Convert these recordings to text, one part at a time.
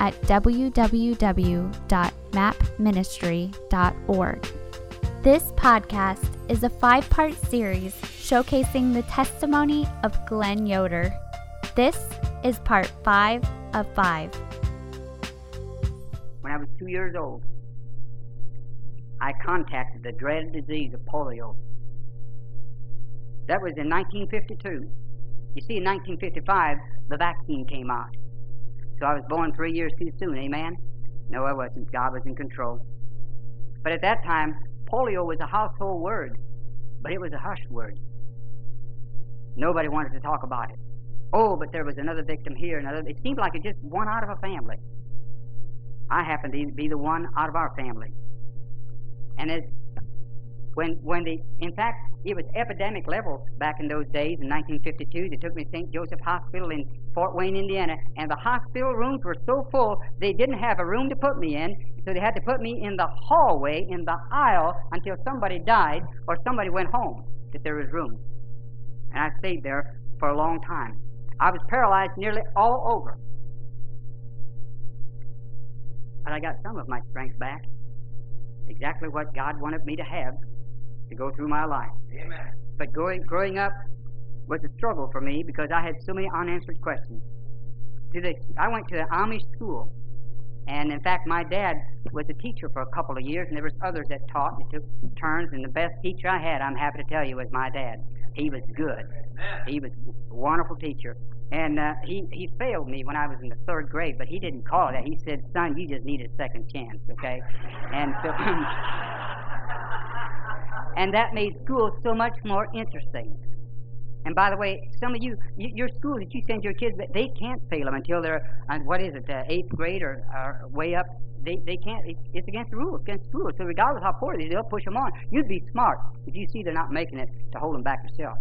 at www.mapministry.org. This podcast is a five part series showcasing the testimony of Glenn Yoder. This is part five of five. When I was two years old, I contacted the dreaded disease of polio. That was in 1952. You see, in 1955, the vaccine came out. So I was born three years too soon, amen? No, I wasn't. God was in control. But at that time, polio was a household word, but it was a hush word. Nobody wanted to talk about it. Oh, but there was another victim here, another. It seemed like it just one out of a family. I happened to be the one out of our family. And as when when the in fact it was epidemic level back in those days in 1952. They took me to St. Joseph Hospital in Fort Wayne, Indiana, and the hospital rooms were so full they didn't have a room to put me in, so they had to put me in the hallway in the aisle until somebody died or somebody went home that there was room. And I stayed there for a long time. I was paralyzed nearly all over. But I got some of my strength back. Exactly what God wanted me to have to go through my life. Amen. But growing, growing up was a struggle for me because I had so many unanswered questions. To the, I went to the Amish school, and in fact, my dad was a teacher for a couple of years, and there was others that taught and took turns. And the best teacher I had, I'm happy to tell you, was my dad. He was good. He was a wonderful teacher. And uh, he, he failed me when I was in the third grade, but he didn't call that. He said, Son, you just need a second chance, okay? And so. and that made school so much more interesting. And by the way, some of you, your school that you send your kids, they can't fail them until they're, uh, what is it, eighth grade or, or way up. They, they can't, it's against the rules, against the rules. So regardless how poor they are, they'll push them on. You'd be smart if you see they're not making it to hold them back yourself.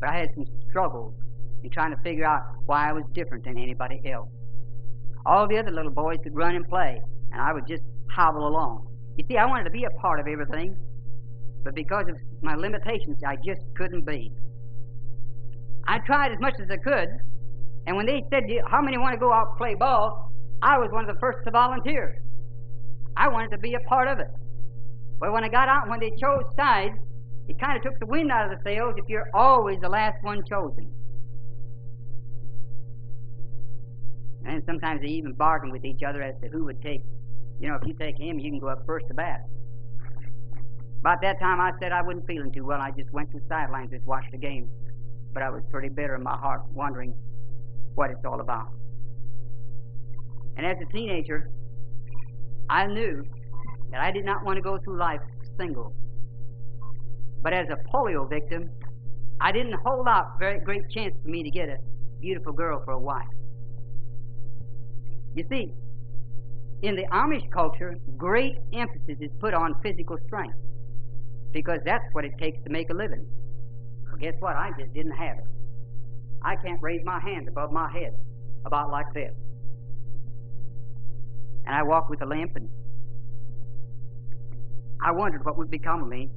But I had some struggles in trying to figure out why I was different than anybody else. All the other little boys could run and play, and I would just hobble along. You see, I wanted to be a part of everything, but because of my limitations, I just couldn't be. I tried as much as I could, and when they said, How many want to go out and play ball? I was one of the first to volunteer. I wanted to be a part of it. But when I got out, when they chose sides, it kind of took the wind out of the sails if you're always the last one chosen. And sometimes they even bargain with each other as to who would take, you know, if you take him, you can go up first to bat. About that time, I said I wasn't feeling too well. I just went to the sidelines, just watched the game. But I was pretty bitter in my heart, wondering what it's all about. And as a teenager, I knew that I did not want to go through life single. But as a polio victim, I didn't hold out very great chance for me to get a beautiful girl for a wife. You see, in the Amish culture, great emphasis is put on physical strength because that's what it takes to make a living. Well, guess what? I just didn't have it. I can't raise my hand above my head about like this. And I walk with a limp, and I wondered what would become of me.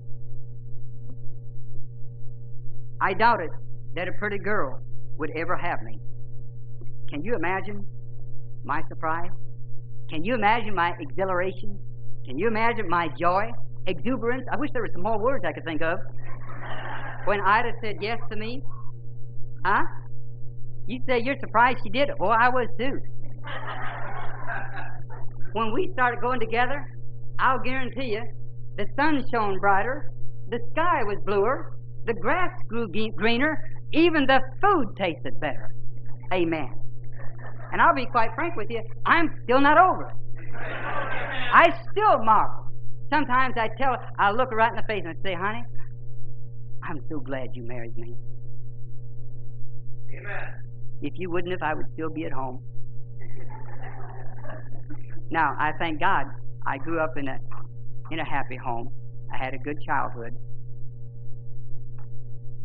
I doubted that a pretty girl would ever have me. Can you imagine my surprise? Can you imagine my exhilaration? Can you imagine my joy? exuberance. I wish there were some more words I could think of. When Ida said yes to me, huh? You say you're surprised she did it. Well, I was too. when we started going together, I'll guarantee you, the sun shone brighter, the sky was bluer, the grass grew greener, even the food tasted better. Amen. And I'll be quite frank with you, I'm still not over it. I still marvel Sometimes I tell her, I look her right in the face and I say, honey, I'm so glad you married me. Amen. If you wouldn't, if I would still be at home. Now, I thank God I grew up in a, in a happy home. I had a good childhood.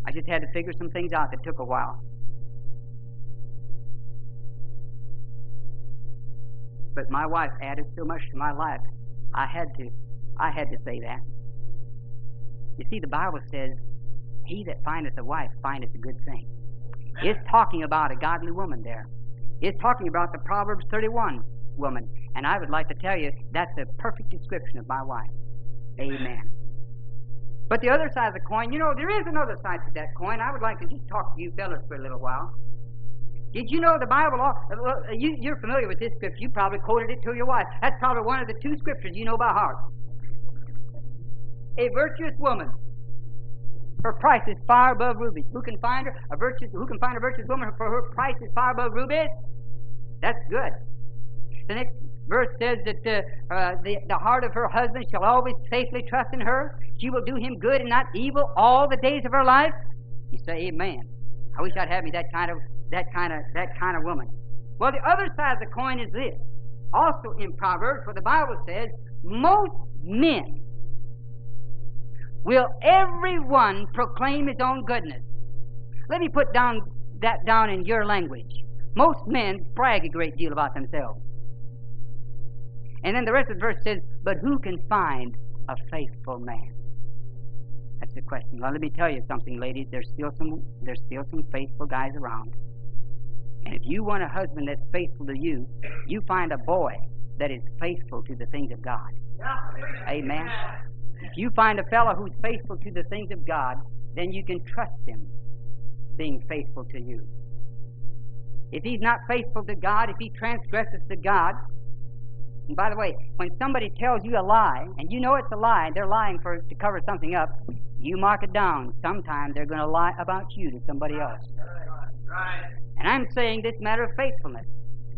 I just had to figure some things out that took a while. But my wife added so much to my life. I had to I had to say that. You see, the Bible says, He that findeth a wife findeth a good thing. It's talking about a godly woman there. It's talking about the Proverbs 31 woman. And I would like to tell you that's a perfect description of my wife. Amen. But the other side of the coin, you know, there is another side to that coin. I would like to just talk to you fellas for a little while. Did you know the Bible? Uh, you, you're familiar with this scripture. You probably quoted it to your wife. That's probably one of the two scriptures you know by heart. A virtuous woman. Her price is far above rubies. Who can find her? A virtuous. Who can find a virtuous woman? For her price is far above rubies. That's good. The next verse says that uh, uh, the, the heart of her husband shall always safely trust in her. She will do him good and not evil all the days of her life. You say, Amen. I wish I'd have me that kind of that kind of that kind of woman. Well, the other side of the coin is this. Also in Proverbs, where the Bible says, most men will everyone proclaim his own goodness. Let me put down that down in your language. Most men brag a great deal about themselves. And then the rest of the verse says, But who can find a faithful man? That's the question. Well, let me tell you something, ladies. There's still some there's still some faithful guys around. And if you want a husband that's faithful to you, you find a boy that is faithful to the things of God. Amen. If you find a fellow who's faithful to the things of God, then you can trust him being faithful to you. If he's not faithful to God, if he transgresses to God, and by the way, when somebody tells you a lie, and you know it's a lie, and they're lying for to cover something up, you mark it down. Sometime they're going to lie about you to somebody else. Right. And I'm saying this matter of faithfulness.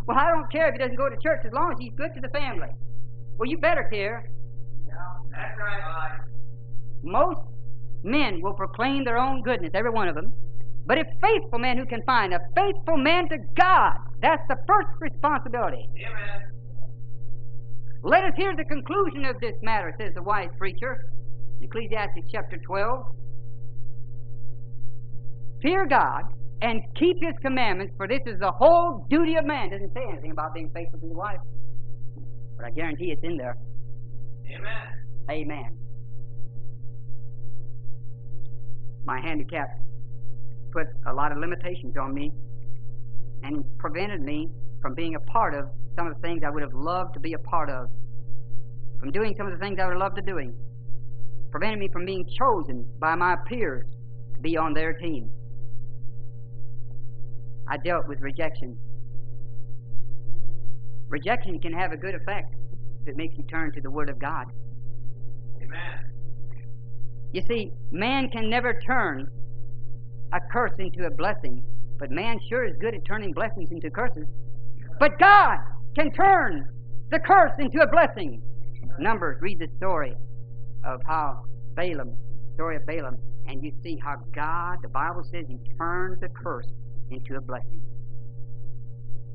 Well, I don't care if he doesn't go to church as long as he's good to the family. Well, you better care. Yeah, that's right. Most men will proclaim their own goodness, every one of them. But a faithful man who can find a faithful man to God, that's the first responsibility. Amen. Let us hear the conclusion of this matter, says the wise preacher. Ecclesiastes chapter 12. Fear God and keep his commandments, for this is the whole duty of man. Doesn't say anything about being faithful to your wife. But I guarantee it's in there. Amen. Amen. My handicap put a lot of limitations on me and prevented me from being a part of some of the things I would have loved to be a part of, from doing some of the things I would have loved to doing, prevented me from being chosen by my peers to be on their team. I dealt with rejection. Rejection can have a good effect if it makes you turn to the Word of God. Amen. You see, man can never turn a curse into a blessing, but man sure is good at turning blessings into curses. But God can turn the curse into a blessing. Numbers, read the story of how Balaam, story of Balaam, and you see how God, the Bible says, He turned the curse into a blessing.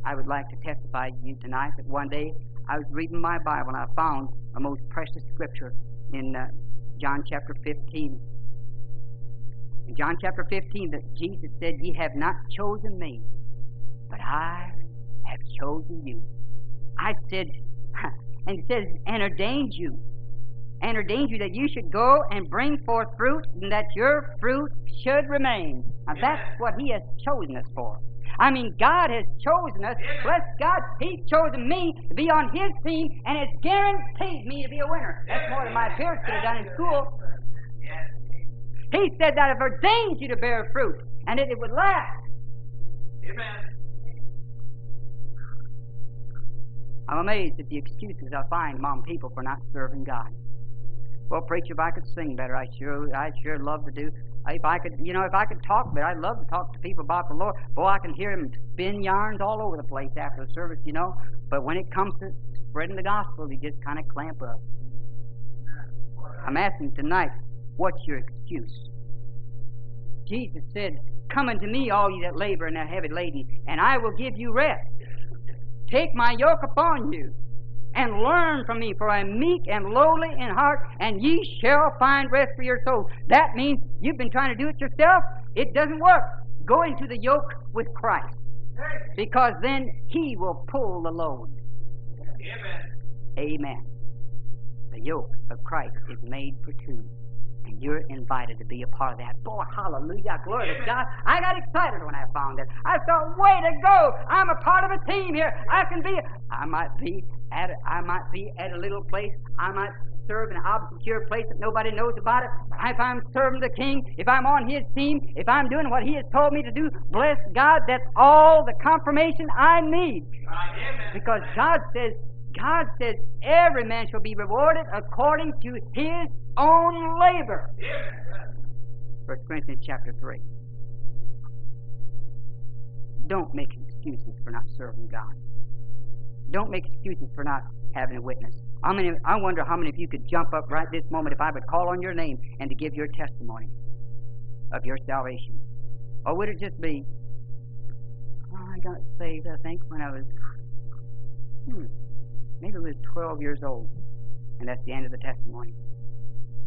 I would like to testify to you tonight that one day I was reading my Bible and I found a most precious scripture in uh, John chapter 15. In John chapter 15, that Jesus said, Ye have not chosen me, but I have chosen you. I said, and says, and ordained you, and ordained you that you should go and bring forth fruit, and that your fruit should remain. Now that's what He has chosen us for. I mean, God has chosen us. Bless God, He's chosen me to be on His team, and it's guaranteed me to be a winner. That's more than my peers could have done in school. He said that I've ordained you to bear fruit, and that it would last. Amen. I'm amazed at the excuses I find among people for not serving God. Well, preacher, if I could sing better, I sure, I sure love to do. If I could, you know, if I could talk better, I'd love to talk to people about the Lord. Boy, I can hear him spin yarns all over the place after the service, you know. But when it comes to spreading the gospel, he just kind of clamp up. I'm asking tonight, what's your excuse? Jesus said, Come unto me, all ye that labor and are heavy laden, and I will give you rest. Take my yoke upon you. And learn from me, for I am meek and lowly in heart, and ye shall find rest for your souls. That means you've been trying to do it yourself. It doesn't work. Go into the yoke with Christ, because then He will pull the load. Amen. Amen. The yoke of Christ is made for two. You're invited to be a part of that. Boy, hallelujah, glory to God. I got excited when I found it. I thought, way to go. I'm a part of a team here. I can be, I might be at, a, I might be at a little place. I might serve in an obscure place that nobody knows about it. If I'm serving the King, if I'm on His team, if I'm doing what He has told me to do, bless God, that's all the confirmation I need. Because God says, God says, every man shall be rewarded according to his own labor. 1 Corinthians chapter 3. Don't make excuses for not serving God. Don't make excuses for not having a witness. I mean, I wonder how many of you could jump up right this moment if I would call on your name and to give your testimony of your salvation. Or would it just be, oh, I got saved, I think, when I was, hmm, maybe I was 12 years old, and that's the end of the testimony.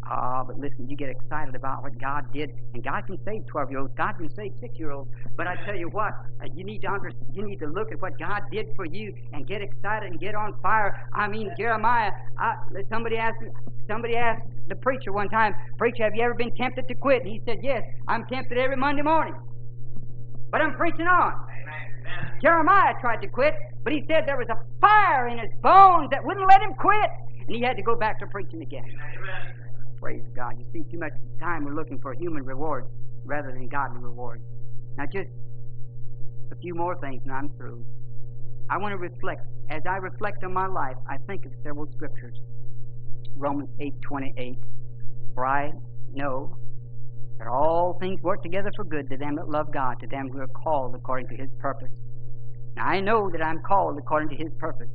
Ah, but listen, you get excited about what God did, and God can save 12 year olds, God can save 6 year olds. But I tell you what, uh, you need to under, you need to look at what God did for you and get excited and get on fire. I mean, Jeremiah, I, somebody asked somebody asked the preacher one time, Preacher, have you ever been tempted to quit? And he said, Yes, I'm tempted every Monday morning. But I'm preaching on. Amen. Jeremiah tried to quit, but he said there was a fire in his bones that wouldn't let him quit. And he had to go back to preaching again. Amen. Praise God. You see, too much time we're looking for human rewards rather than godly rewards. Now, just a few more things and I'm through. I want to reflect. As I reflect on my life, I think of several scriptures. Romans 8:28. For I know that all things work together for good to them that love God, to them who are called according to His purpose. Now I know that I'm called according to His purpose,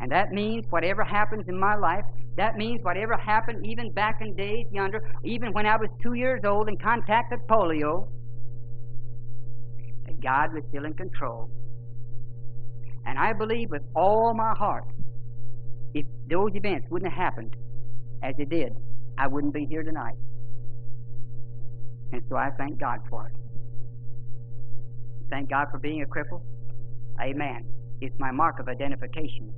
and that means whatever happens in my life, that means whatever happened even back in days yonder, even when I was two years old and contacted polio, that God was still in control. And I believe with all my heart, if those events wouldn't have happened as they did, I wouldn't be here tonight. And so I thank God for it. Thank God for being a cripple. Amen. It's my mark of identification.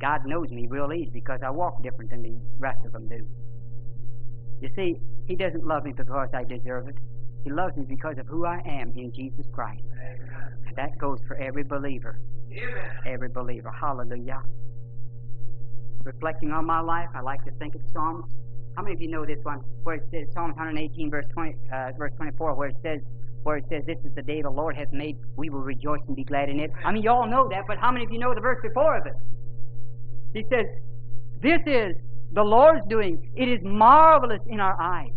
God knows me real easy because I walk different than the rest of them do. You see, He doesn't love me because I deserve it. He loves me because of who I am in Jesus Christ. And that goes for every believer. Amen. Every believer. Hallelujah. Reflecting on my life, I like to think of Psalms. How many of you know this one where it says Psalms 118 verse 20, uh, verse 24, where it says, where it says, "This is the day the Lord hath made; we will rejoice and be glad in it." I mean, you all know that, but how many of you know the verse before of it? He says, "This is the Lord's doing; it is marvelous in our eyes."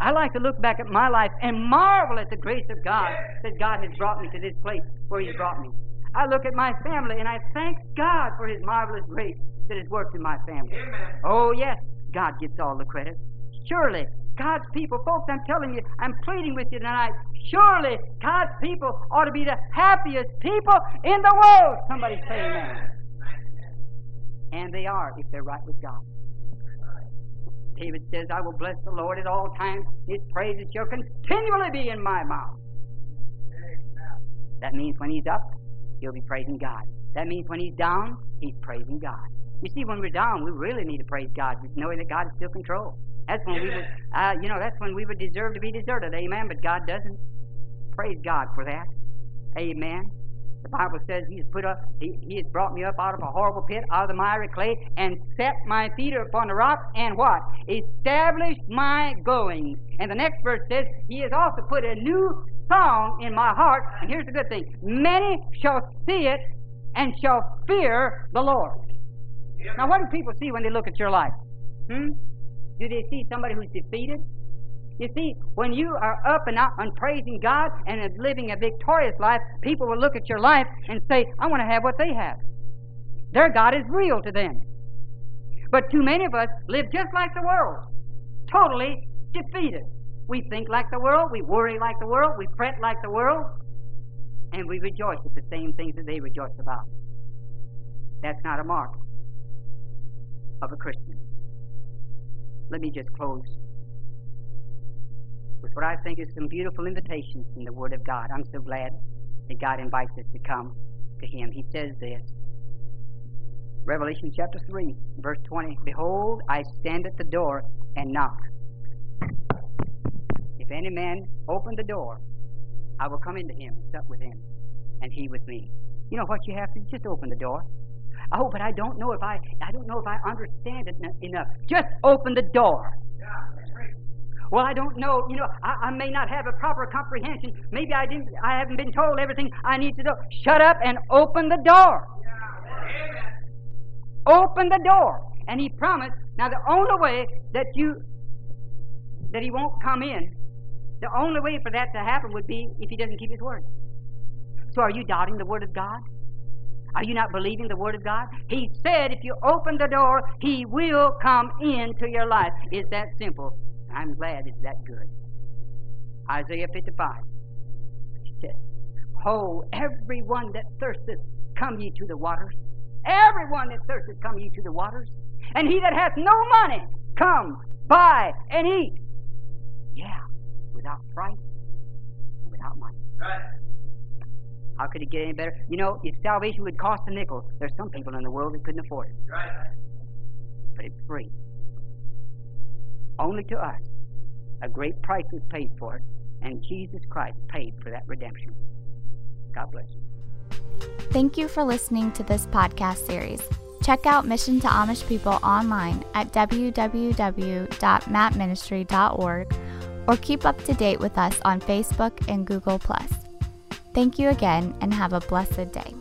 I like to look back at my life and marvel at the grace of God that God has brought me to this place where He's brought me. I look at my family and I thank God for His marvelous grace that has worked in my family. Oh, yes, God gets all the credit. Surely, God's people, folks, I'm telling you, I'm pleading with you tonight. Surely, God's people ought to be the happiest people in the world. Somebody say amen. And they are if they're right with God. David says, I will bless the Lord at all times. His praises shall continually be in my mouth. That means when he's up, he'll be praising God. That means when he's down, he's praising God. You see, when we're down, we really need to praise God, just knowing that God is still control. That's when we would, uh, you know, that's when we would deserve to be deserted. Amen. But God doesn't. Praise God for that. Amen. The Bible says He's put up, He, he has brought me up out of a horrible pit, out of the miry clay, and set my feet upon the rock, and what? Established my goings. And the next verse says, He has also put a new song in my heart. And here's the good thing many shall see it and shall fear the Lord. Now, what do people see when they look at your life? Hmm? Do they see somebody who's defeated? You see, when you are up and out and praising God and living a victorious life, people will look at your life and say, I want to have what they have. Their God is real to them. But too many of us live just like the world, totally defeated. We think like the world, we worry like the world, we fret like the world, and we rejoice at the same things that they rejoice about. That's not a mark of a Christian. Let me just close with what I think is some beautiful invitations from the Word of God. I'm so glad that God invites us to come to Him. He says this Revelation chapter 3, verse 20 Behold, I stand at the door and knock. If any man open the door, I will come into him, sup with him, and he with me. You know what you have to? Just open the door. Oh, but I don't know if I I don't know if I understand it enough. Just open the door. Yeah. Well, I don't know. You know, I, I may not have a proper comprehension. Maybe I didn't. I haven't been told everything I need to know. Shut up and open the door. Yeah. Open the door. And he promised. Now, the only way that you that he won't come in, the only way for that to happen would be if he doesn't keep his word. So, are you doubting the word of God? Are you not believing the word of God? He said, if you open the door, he will come into your life. It's that simple. I'm glad it's that good. Isaiah 55. He said, Ho, everyone that thirsteth, come ye to the waters. Everyone that thirsteth, come ye to the waters. And he that hath no money, come, buy, and eat. Yeah, without price, without money. Right. How could it get any better? You know, if salvation would cost a nickel, there's some people in the world that couldn't afford it, Right. but it's free. Only to us. A great price was paid for it, and Jesus Christ paid for that redemption. God bless you. Thank you for listening to this podcast series. Check out Mission to Amish People online at www.mapministry.org or keep up to date with us on Facebook and Google. Thank you again and have a blessed day.